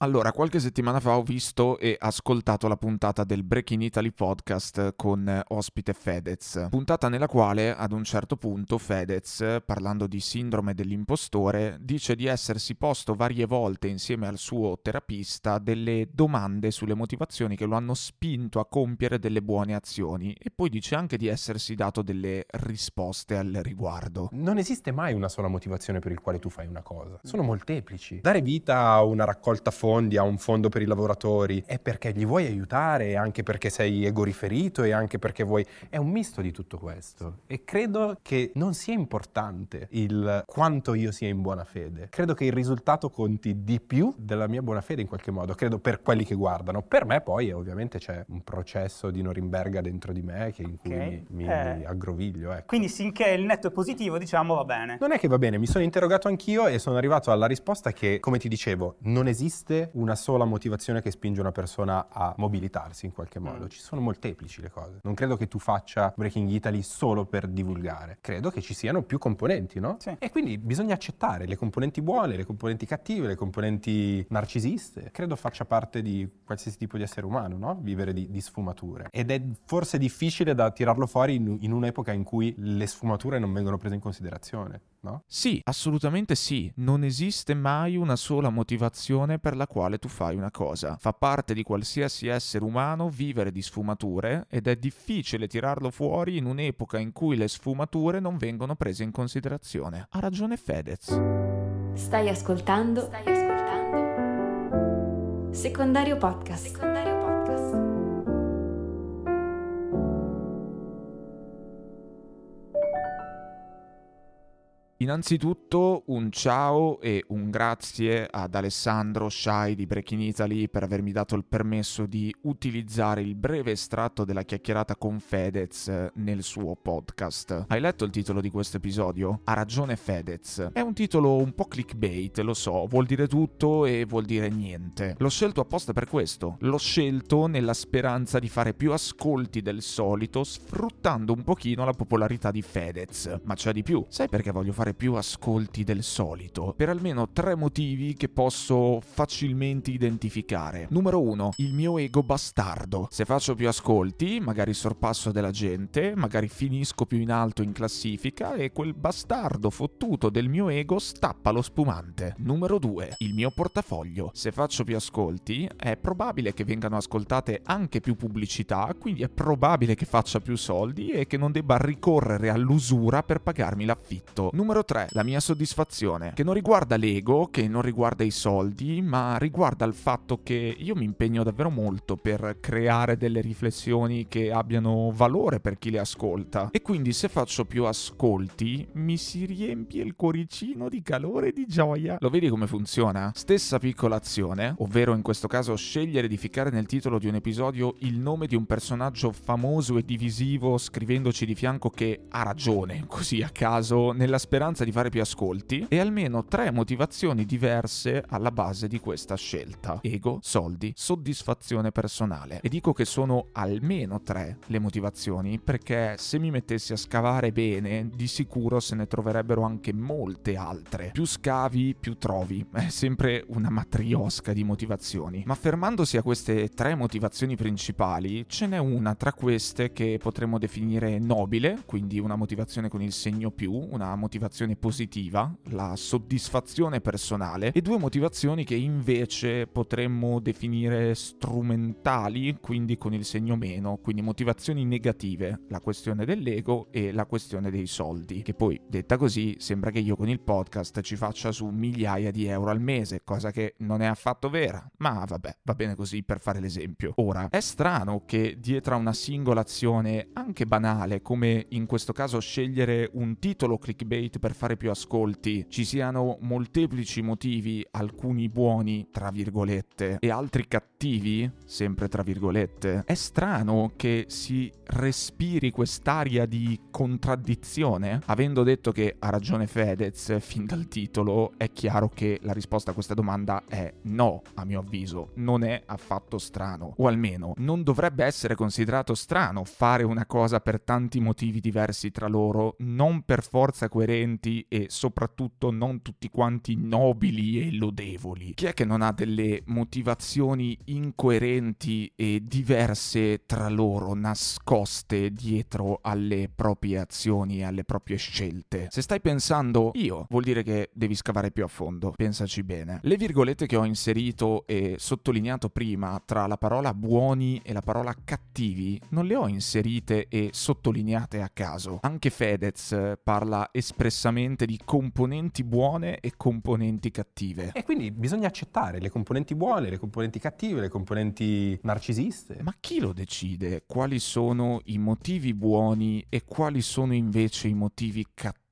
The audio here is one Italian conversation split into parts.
Allora, qualche settimana fa ho visto e ascoltato la puntata del Breaking Italy podcast con eh, ospite Fedez, puntata nella quale ad un certo punto Fedez, parlando di sindrome dell'impostore, dice di essersi posto varie volte insieme al suo terapista delle domande sulle motivazioni che lo hanno spinto a compiere delle buone azioni e poi dice anche di essersi dato delle risposte al riguardo. Non esiste mai una sola motivazione per il quale tu fai una cosa, sono molteplici. Dare vita a una raccolta fondi fondi, a un fondo per i lavoratori, è perché gli vuoi aiutare, anche perché sei egoriferito e anche perché vuoi... È un misto di tutto questo. E credo che non sia importante il quanto io sia in buona fede. Credo che il risultato conti di più della mia buona fede in qualche modo, credo per quelli che guardano. Per me poi ovviamente c'è un processo di Norimberga dentro di me che in cui okay. mi, mi, eh. aggroviglio. Ecco. Quindi finché il netto è positivo diciamo va bene. Non è che va bene, mi sono interrogato anch'io e sono arrivato alla risposta che, come ti dicevo, non esiste una sola motivazione che spinge una persona a mobilitarsi in qualche modo. Mm. Ci sono molteplici le cose. Non credo che tu faccia Breaking Italy solo per divulgare. Credo che ci siano più componenti, no? Sì. E quindi bisogna accettare le componenti buone, le componenti cattive, le componenti narcisiste. Credo faccia parte di qualsiasi tipo di essere umano, no? Vivere di, di sfumature. Ed è forse difficile da tirarlo fuori in, in un'epoca in cui le sfumature non vengono prese in considerazione, no? Sì, assolutamente sì. Non esiste mai una sola motivazione per la quale tu tu fai una cosa. Fa parte di qualsiasi essere umano vivere di sfumature ed è difficile tirarlo fuori in un'epoca in cui le sfumature non vengono prese in considerazione. Ha ragione Fedez. Stai ascoltando? Stai ascoltando? Secondario podcast. Secondario Innanzitutto un ciao e un grazie ad Alessandro Shai di Breaking Italy per avermi dato il permesso di utilizzare il breve estratto della chiacchierata con Fedez nel suo podcast. Hai letto il titolo di questo episodio? Ha ragione Fedez. È un titolo un po' clickbait, lo so, vuol dire tutto e vuol dire niente. L'ho scelto apposta per questo. L'ho scelto nella speranza di fare più ascolti del solito, sfruttando un pochino la popolarità di Fedez. Ma c'è di più. Sai perché voglio fare fare più ascolti del solito, per almeno tre motivi che posso facilmente identificare. Numero uno, il mio ego bastardo. Se faccio più ascolti, magari sorpasso della gente, magari finisco più in alto in classifica e quel bastardo fottuto del mio ego stappa lo spumante. Numero due, il mio portafoglio. Se faccio più ascolti, è probabile che vengano ascoltate anche più pubblicità, quindi è probabile che faccia più soldi e che non debba ricorrere all'usura per pagarmi l'affitto. Numero Numero 3, la mia soddisfazione, che non riguarda l'ego, che non riguarda i soldi, ma riguarda il fatto che io mi impegno davvero molto per creare delle riflessioni che abbiano valore per chi le ascolta. E quindi se faccio più ascolti, mi si riempie il cuoricino di calore e di gioia. Lo vedi come funziona? Stessa piccola azione, ovvero in questo caso scegliere di ficcare nel titolo di un episodio il nome di un personaggio famoso e divisivo scrivendoci di fianco che ha ragione, così a caso, nella speranza speranza di fare più ascolti e almeno tre motivazioni diverse alla base di questa scelta. Ego, soldi, soddisfazione personale. E dico che sono almeno tre le motivazioni perché se mi mettessi a scavare bene di sicuro se ne troverebbero anche molte altre. Più scavi, più trovi. È sempre una matriosca di motivazioni. Ma fermandosi a queste tre motivazioni principali, ce n'è una tra queste che potremmo definire nobile, quindi una motivazione con il segno più, una motivazione motivazione positiva, la soddisfazione personale, e due motivazioni che invece potremmo definire strumentali, quindi con il segno meno, quindi motivazioni negative, la questione dell'ego e la questione dei soldi, che poi detta così sembra che io con il podcast ci faccia su migliaia di euro al mese, cosa che non è affatto vera, ma vabbè, va bene così per fare l'esempio. Ora, è strano che dietro a una singola azione, anche banale, come in questo caso scegliere un titolo clickbait per fare più ascolti ci siano molteplici motivi, alcuni buoni, tra virgolette, e altri cattivi, sempre tra virgolette, è strano che si respiri quest'aria di contraddizione. Avendo detto che ha ragione Fedez fin dal titolo, è chiaro che la risposta a questa domanda è no, a mio avviso. Non è affatto strano. O almeno non dovrebbe essere considerato strano fare una cosa per tanti motivi diversi tra loro, non per forza coerenti incoerenti e soprattutto non tutti quanti nobili e lodevoli. Chi è che non ha delle motivazioni incoerenti e diverse tra loro, nascoste dietro alle proprie azioni e alle proprie scelte? Se stai pensando io, vuol dire che devi scavare più a fondo. Pensaci bene. Le virgolette che ho inserito e sottolineato prima tra la parola buoni e la parola cattivi non le ho inserite e sottolineate a caso. Anche Fedez eh, parla espressamente di componenti buone e componenti cattive. E quindi bisogna accettare le componenti buone, le componenti cattive, le componenti narcisiste. Ma chi lo decide quali sono i motivi buoni e quali sono invece i motivi cattivi?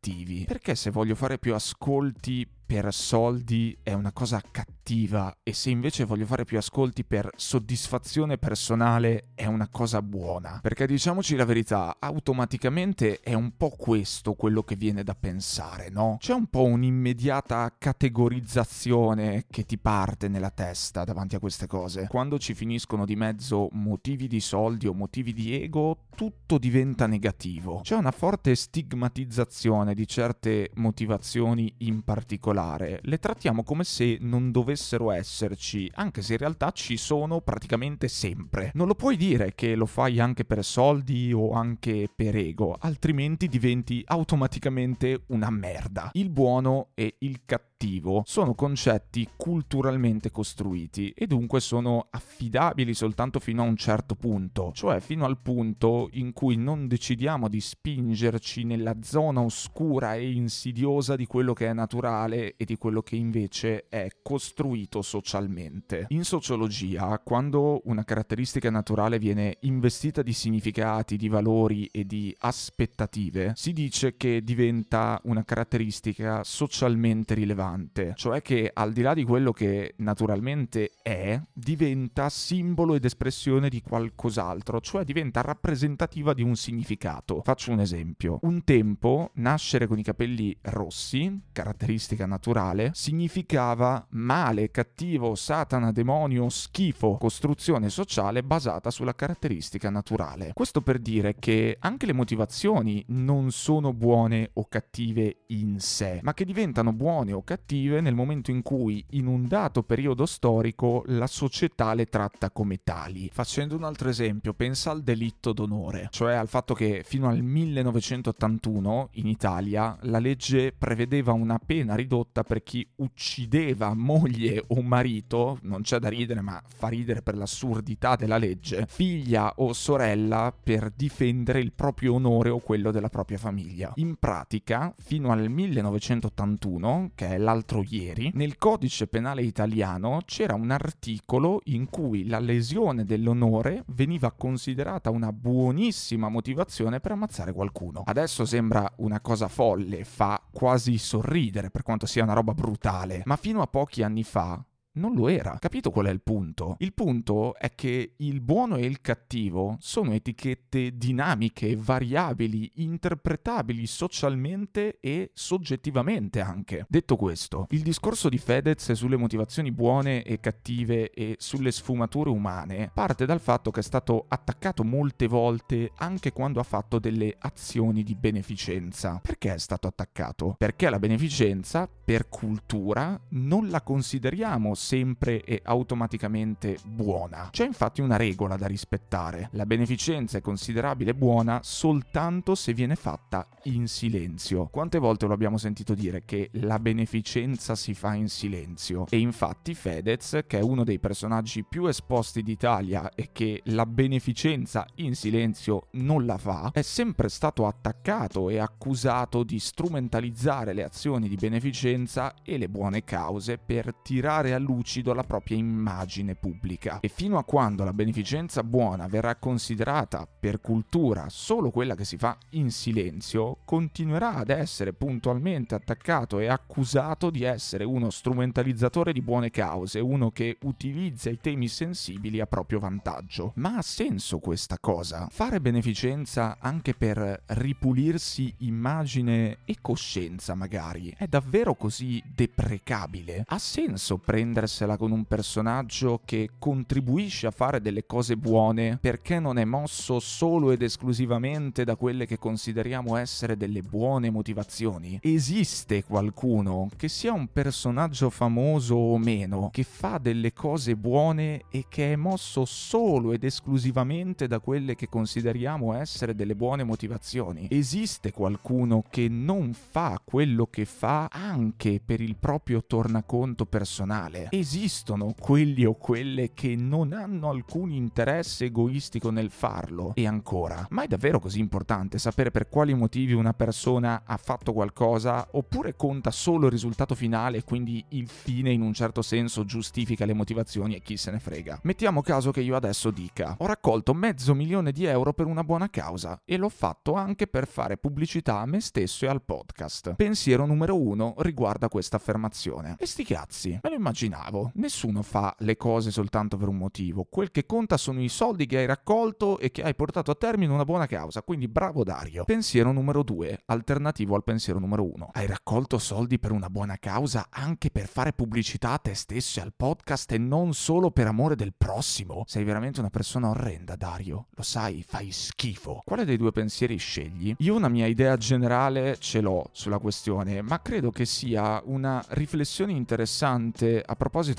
Perché se voglio fare più ascolti per soldi è una cosa cattiva e se invece voglio fare più ascolti per soddisfazione personale è una cosa buona. Perché diciamoci la verità, automaticamente è un po' questo quello che viene da pensare, no? C'è un po' un'immediata categorizzazione che ti parte nella testa davanti a queste cose. Quando ci finiscono di mezzo motivi di soldi o motivi di ego, tutto diventa negativo. C'è una forte stigmatizzazione di certe motivazioni in particolare le trattiamo come se non dovessero esserci, anche se in realtà ci sono praticamente sempre. Non lo puoi dire che lo fai anche per soldi o anche per ego, altrimenti diventi automaticamente una merda. Il buono e il cattivo sono concetti culturalmente costruiti e dunque sono affidabili soltanto fino a un certo punto, cioè fino al punto in cui non decidiamo di spingerci nella zona oscura e insidiosa di quello che è naturale e di quello che invece è costruito socialmente. In sociologia, quando una caratteristica naturale viene investita di significati, di valori e di aspettative, si dice che diventa una caratteristica socialmente rilevante, cioè che al di là di quello che naturalmente è, diventa simbolo ed espressione di qualcos'altro, cioè diventa rappresentativa di un significato. Faccio un esempio. Un tempo nascere con i capelli rossi, caratteristica naturale significava male, cattivo, satana, demonio, schifo, costruzione sociale basata sulla caratteristica naturale. Questo per dire che anche le motivazioni non sono buone o cattive in sé, ma che diventano buone o cattive nel momento in cui in un dato periodo storico la società le tratta come tali. Facendo un altro esempio, pensa al delitto d'onore, cioè al fatto che fino al 1981 in Italia la legge prevedeva una pena ridotta per chi uccideva moglie o marito, non c'è da ridere ma fa ridere per l'assurdità della legge, figlia o sorella per difendere il proprio onore o quello della propria famiglia. In pratica, fino al 1981, che è l'altro ieri, nel codice penale italiano c'era un articolo in cui la lesione dell'onore veniva considerata una buonissima motivazione per ammazzare qualcuno. Adesso sembra una cosa folle, fa quasi sorridere per quanto sia una roba brutale, ma fino a pochi anni fa non lo era. Capito qual è il punto? Il punto è che il buono e il cattivo sono etichette dinamiche, variabili, interpretabili socialmente e soggettivamente anche. Detto questo, il discorso di Fedez sulle motivazioni buone e cattive e sulle sfumature umane parte dal fatto che è stato attaccato molte volte anche quando ha fatto delle azioni di beneficenza. Perché è stato attaccato? Perché la beneficenza, per cultura, non la consideriamo sempre e automaticamente buona. C'è infatti una regola da rispettare. La beneficenza è considerabile buona soltanto se viene fatta in silenzio. Quante volte lo abbiamo sentito dire che la beneficenza si fa in silenzio? E infatti Fedez, che è uno dei personaggi più esposti d'Italia e che la beneficenza in silenzio non la fa, è sempre stato attaccato e accusato di strumentalizzare le azioni di beneficenza e le buone cause per tirare a luce lucido la propria immagine pubblica. E fino a quando la beneficenza buona verrà considerata per cultura solo quella che si fa in silenzio, continuerà ad essere puntualmente attaccato e accusato di essere uno strumentalizzatore di buone cause, uno che utilizza i temi sensibili a proprio vantaggio. Ma ha senso questa cosa? Fare beneficenza anche per ripulirsi immagine e coscienza magari è davvero così deprecabile? Ha senso prendere prendersela con un personaggio che contribuisce a fare delle cose buone perché non è mosso solo ed esclusivamente da quelle che consideriamo essere delle buone motivazioni? Esiste qualcuno che sia un personaggio famoso o meno che fa delle cose buone e che è mosso solo ed esclusivamente da quelle che consideriamo essere delle buone motivazioni? Esiste qualcuno che non fa quello che fa anche per il proprio tornaconto personale? Esistono quelli o quelle che non hanno alcun interesse egoistico nel farlo? E ancora, ma è davvero così importante sapere per quali motivi una persona ha fatto qualcosa oppure conta solo il risultato finale quindi il fine in un certo senso giustifica le motivazioni e chi se ne frega? Mettiamo caso che io adesso dica ho raccolto mezzo milione di euro per una buona causa e l'ho fatto anche per fare pubblicità a me stesso e al podcast. Pensiero numero uno riguarda questa affermazione. E sti cazzi, me lo immaginavo. Nessuno fa le cose soltanto per un motivo. Quel che conta sono i soldi che hai raccolto e che hai portato a termine una buona causa. Quindi bravo Dario. Pensiero numero due, alternativo al pensiero numero uno. Hai raccolto soldi per una buona causa anche per fare pubblicità a te stesso e al podcast e non solo per amore del prossimo? Sei veramente una persona orrenda, Dario. Lo sai, fai schifo. Quale dei due pensieri scegli? Io una mia idea generale ce l'ho sulla questione, ma credo che sia una riflessione interessante a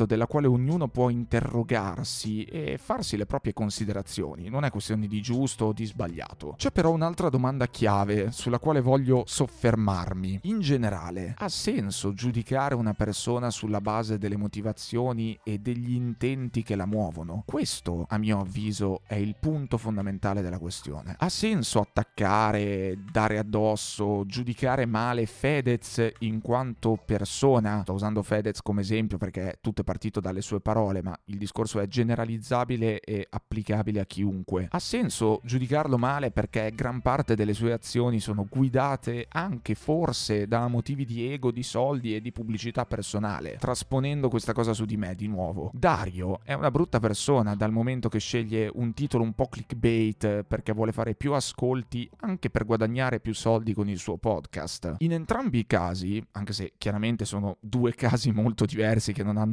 della quale ognuno può interrogarsi e farsi le proprie considerazioni. Non è questione di giusto o di sbagliato. C'è però un'altra domanda chiave sulla quale voglio soffermarmi. In generale, ha senso giudicare una persona sulla base delle motivazioni e degli intenti che la muovono? Questo, a mio avviso, è il punto fondamentale della questione. Ha senso attaccare, dare addosso, giudicare male Fedez in quanto persona? Sto usando Fedez come esempio perché tutto è partito dalle sue parole, ma il discorso è generalizzabile e applicabile a chiunque. Ha senso giudicarlo male perché gran parte delle sue azioni sono guidate anche forse da motivi di ego, di soldi e di pubblicità personale. Trasponendo questa cosa su di me di nuovo. Dario è una brutta persona dal momento che sceglie un titolo un po' clickbait perché vuole fare più ascolti anche per guadagnare più soldi con il suo podcast. In entrambi i casi, anche se chiaramente sono due casi molto diversi che non hanno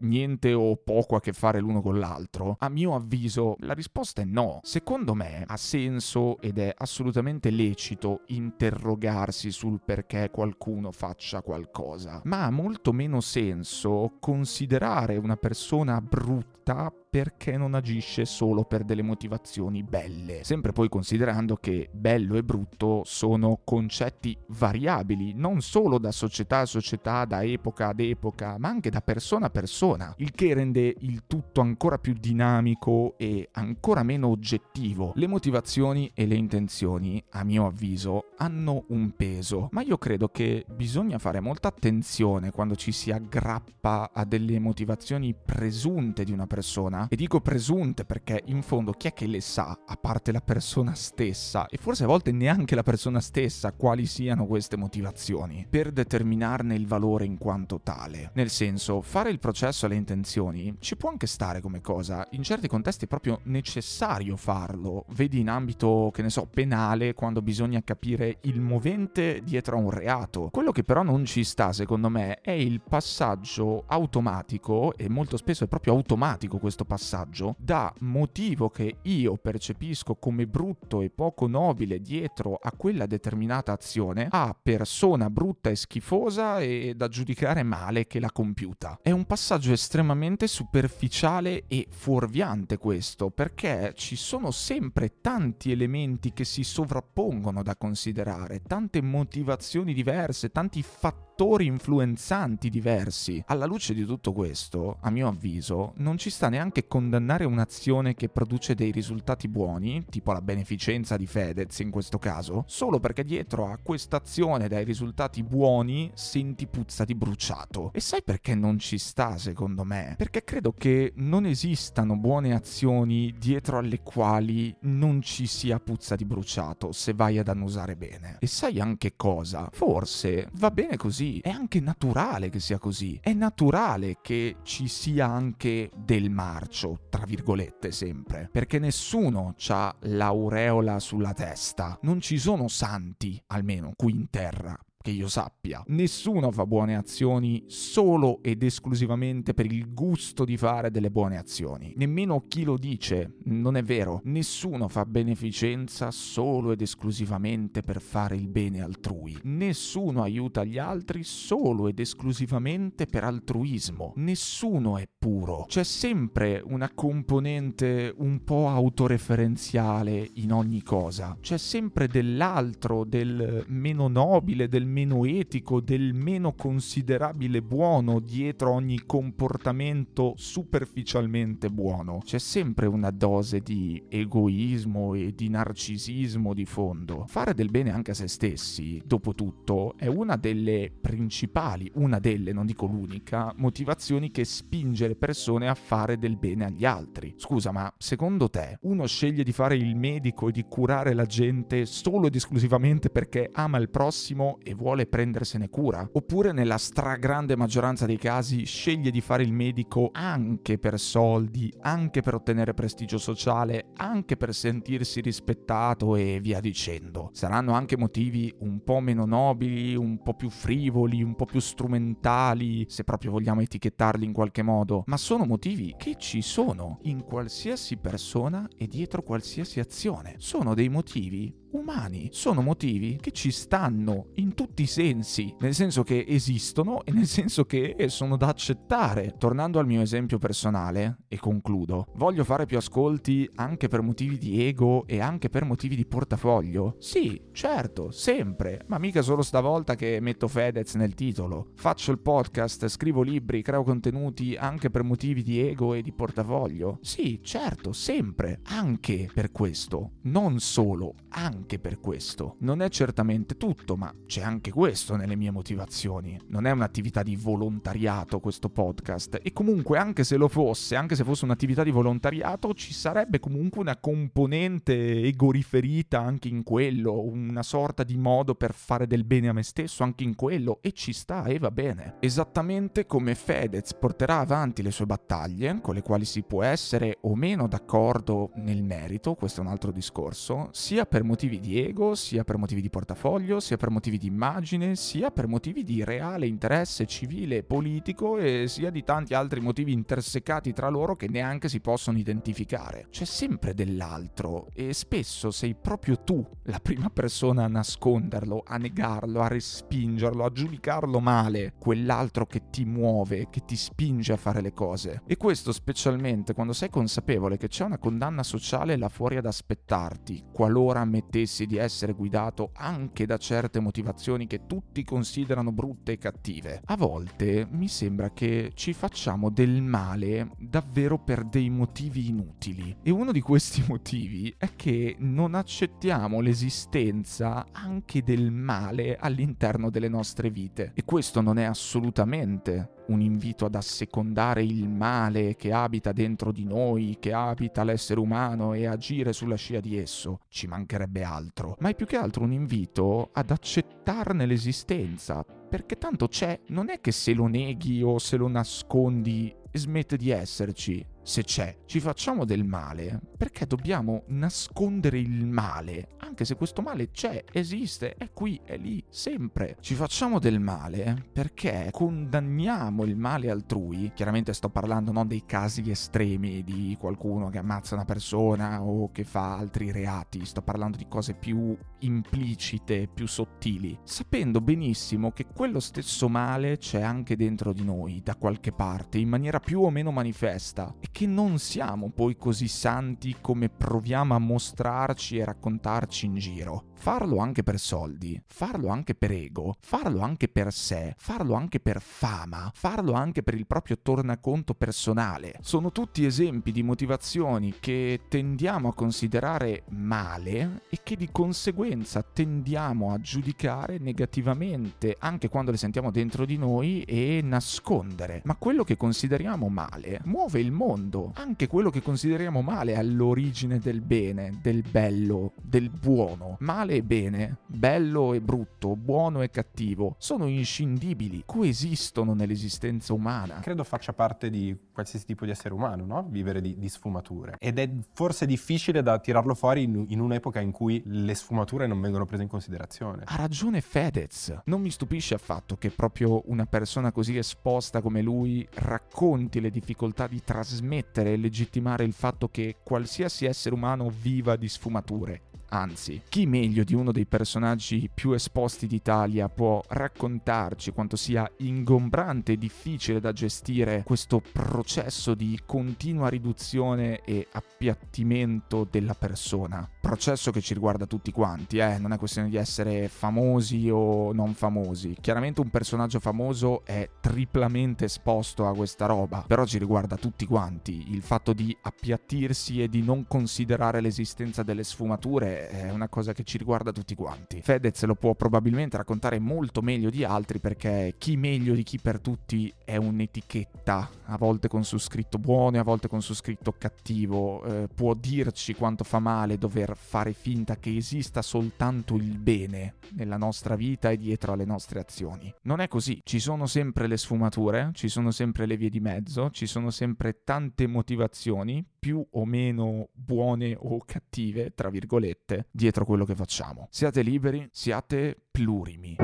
niente o poco a che fare l'uno con l'altro, a mio avviso la risposta è no. Secondo me ha senso ed è assolutamente lecito interrogarsi sul perché qualcuno faccia qualcosa, ma ha molto meno senso considerare una persona brutta perché non agisce solo per delle motivazioni belle. Sempre poi considerando che bello e brutto sono concetti variabili, non solo da società a società, da epoca ad epoca, ma anche da persona a persona, il che rende il tutto ancora più dinamico e ancora meno oggettivo. Le motivazioni e le intenzioni, a mio avviso, hanno un peso, ma io credo che bisogna fare molta attenzione quando ci si aggrappa a delle motivazioni presunte di una persona e dico presunte perché in fondo chi è che le sa, a parte la persona stessa, e forse a volte neanche la persona stessa, quali siano queste motivazioni, per determinarne il valore in quanto tale. Nel senso, fare il processo alle intenzioni ci può anche stare come cosa, in certi contesti è proprio necessario farlo, vedi in ambito, che ne so, penale, quando bisogna capire il movente dietro a un reato. Quello che però non ci sta, secondo me, è il passaggio automatico, e molto spesso è proprio automatico questo passaggio da motivo che io percepisco come brutto e poco nobile dietro a quella determinata azione a persona brutta e schifosa e da giudicare male che l'ha compiuta. È un passaggio estremamente superficiale e fuorviante questo, perché ci sono sempre tanti elementi che si sovrappongono da considerare, tante motivazioni diverse, tanti fattori influenzanti diversi. Alla luce di tutto questo, a mio avviso, non ci sta neanche condannare un'azione che produce dei risultati buoni, tipo la beneficenza di Fedez in questo caso, solo perché dietro a questa azione dai risultati buoni senti puzza di bruciato. E sai perché non ci sta, secondo me? Perché credo che non esistano buone azioni dietro alle quali non ci sia puzza di bruciato se vai ad annusare bene. E sai anche cosa? Forse va bene così, è anche naturale che sia così. È naturale che ci sia anche del marcio, tra virgolette sempre, perché nessuno ha l'aureola sulla testa. Non ci sono santi, almeno qui in terra, che io sappia. Nessuno fa buone azioni solo ed esclusivamente per il gusto di fare delle buone azioni. Nemmeno chi lo dice, non è vero. Nessuno fa beneficenza solo ed esclusivamente per fare il bene altrui. Nessuno aiuta gli altri solo ed esclusivamente per altruismo. Nessuno è puro. C'è sempre una componente un po' autoreferenziale in ogni cosa. C'è sempre dell'altro, del meno nobile, del meno etico, del meno considerabile buono dietro ogni comportamento superficialmente buono. C'è sempre una dose di egoismo e di narcisismo di fondo. Fare del bene anche a se stessi, dopo tutto, è una delle principali, una delle, non dico l'unica, motivazioni che spinge le persone a fare del bene agli altri. Scusa, ma secondo te uno sceglie di fare il medico e di curare la gente solo ed esclusivamente perché ama il prossimo e vuole prendersene cura? Oppure nella stragrande maggioranza dei casi sceglie di fare il medico anche per soldi, anche per ottenere prestigio sociale, anche per sentirsi rispettato e via dicendo. Saranno anche motivi un po' meno nobili, un po' più frivoli, un po' più strumentali, se proprio vogliamo etichettarli in qualche modo, ma sono motivi che ci sono in qualsiasi persona e dietro qualsiasi azione. Sono dei motivi umani. Sono motivi che ci stanno in tutti i sensi, nel senso che esistono e nel senso che sono da accettare. Tornando al mio esempio personale, e concludo, voglio fare più ascolti anche per motivi di ego e anche per motivi di portafoglio? Sì, certo, sempre, ma mica solo stavolta che metto Fedez nel titolo. Faccio il podcast, scrivo libri, creo contenuti anche per motivi di ego e di portafoglio? Sì, certo, sempre, anche per questo, non solo, anche anche per questo. Non è certamente tutto, ma c'è anche questo nelle mie motivazioni. Non è un'attività di volontariato questo podcast e comunque anche se lo fosse, anche se fosse un'attività di volontariato, ci sarebbe comunque una componente egoriferita anche in quello, una sorta di modo per fare del bene a me stesso anche in quello e ci sta e va bene. Esattamente come Fedez porterà avanti le sue battaglie, con le quali si può essere o meno d'accordo nel merito, questo è un altro discorso, sia per motivi motivi di ego, sia per motivi di portafoglio, sia per motivi di immagine, sia per motivi di reale interesse civile e politico e sia di tanti altri motivi intersecati tra loro che neanche si possono identificare. C'è sempre dell'altro e spesso sei proprio tu la prima persona a nasconderlo, a negarlo, a respingerlo, a giudicarlo male, quell'altro che ti muove, che ti spinge a fare le cose. E questo specialmente quando sei consapevole che c'è una condanna sociale là fuori ad aspettarti, qualora mettessi stessi di essere guidato anche da certe motivazioni che tutti considerano brutte e cattive. A volte mi sembra che ci facciamo del male davvero per dei motivi inutili. E uno di questi motivi è che non accettiamo l'esistenza anche del male all'interno delle nostre vite. E questo non è assolutamente un invito ad assecondare il male che abita dentro di noi, che abita l'essere umano e agire sulla scia di esso. Ci mancherebbe altro. Ma è più che altro un invito ad accettarne l'esistenza. Perché tanto c'è, non è che se lo neghi o se lo nascondi smette di esserci se c'è, ci facciamo del male perché dobbiamo nascondere il male, anche se questo male c'è, esiste, è qui, è lì, sempre. Ci facciamo del male perché condanniamo il male altrui. Chiaramente sto parlando non dei casi estremi di qualcuno che ammazza una persona o che fa altri reati, sto parlando di cose più implicite, più sottili, sapendo benissimo che quello stesso male c'è anche dentro di noi, da qualche parte, in maniera più o meno manifesta, che non siamo poi così santi come proviamo a mostrarci e raccontarci in giro. Farlo anche per soldi, farlo anche per ego, farlo anche per sé, farlo anche per fama, farlo anche per il proprio tornaconto personale. Sono tutti esempi di motivazioni che tendiamo a considerare male e che di conseguenza tendiamo a giudicare negativamente anche quando le sentiamo dentro di noi e nascondere. Ma quello che consideriamo male muove il mondo mondo, anche quello che consideriamo male, è all'origine del bene, del bello, del buono. Male e bene, bello e brutto, buono e cattivo, sono inscindibili, coesistono nell'esistenza umana. Credo faccia parte di qualsiasi tipo di essere umano, no? Vivere di, di sfumature. Ed è forse difficile da tirarlo fuori in, in un'epoca in cui le sfumature non vengono prese in considerazione. Ha ragione Fedez. Non mi stupisce affatto che proprio una persona così esposta come lui racconti le difficoltà di trasmettere e legittimare il fatto che qualsiasi essere umano viva di sfumature. Anzi, chi meglio di uno dei personaggi più esposti d'Italia può raccontarci quanto sia ingombrante e difficile da gestire questo processo di continua riduzione e appiattimento della persona? Processo che ci riguarda tutti quanti, eh? non è questione di essere famosi o non famosi. Chiaramente un personaggio famoso è triplamente esposto a questa roba, però ci riguarda tutti quanti. Il fatto di appiattirsi e di non considerare l'esistenza delle sfumature è una cosa che ci riguarda tutti quanti. Fedez lo può probabilmente raccontare molto meglio di altri perché chi meglio di chi per tutti è un'etichetta, a volte con su scritto buono e a volte con su scritto cattivo, eh, può dirci quanto fa male dover fare finta che esista soltanto il bene nella nostra vita e dietro alle nostre azioni. Non è così, ci sono sempre le sfumature, ci sono sempre le vie di mezzo, ci sono sempre tante motivazioni, più o meno buone o cattive, tra virgolette, dietro quello che facciamo. Siate liberi, siate plurimi.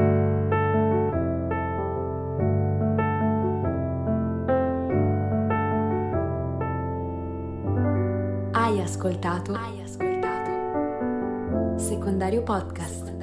Hai ascoltato? Hai ascoltato? Secondario Podcast.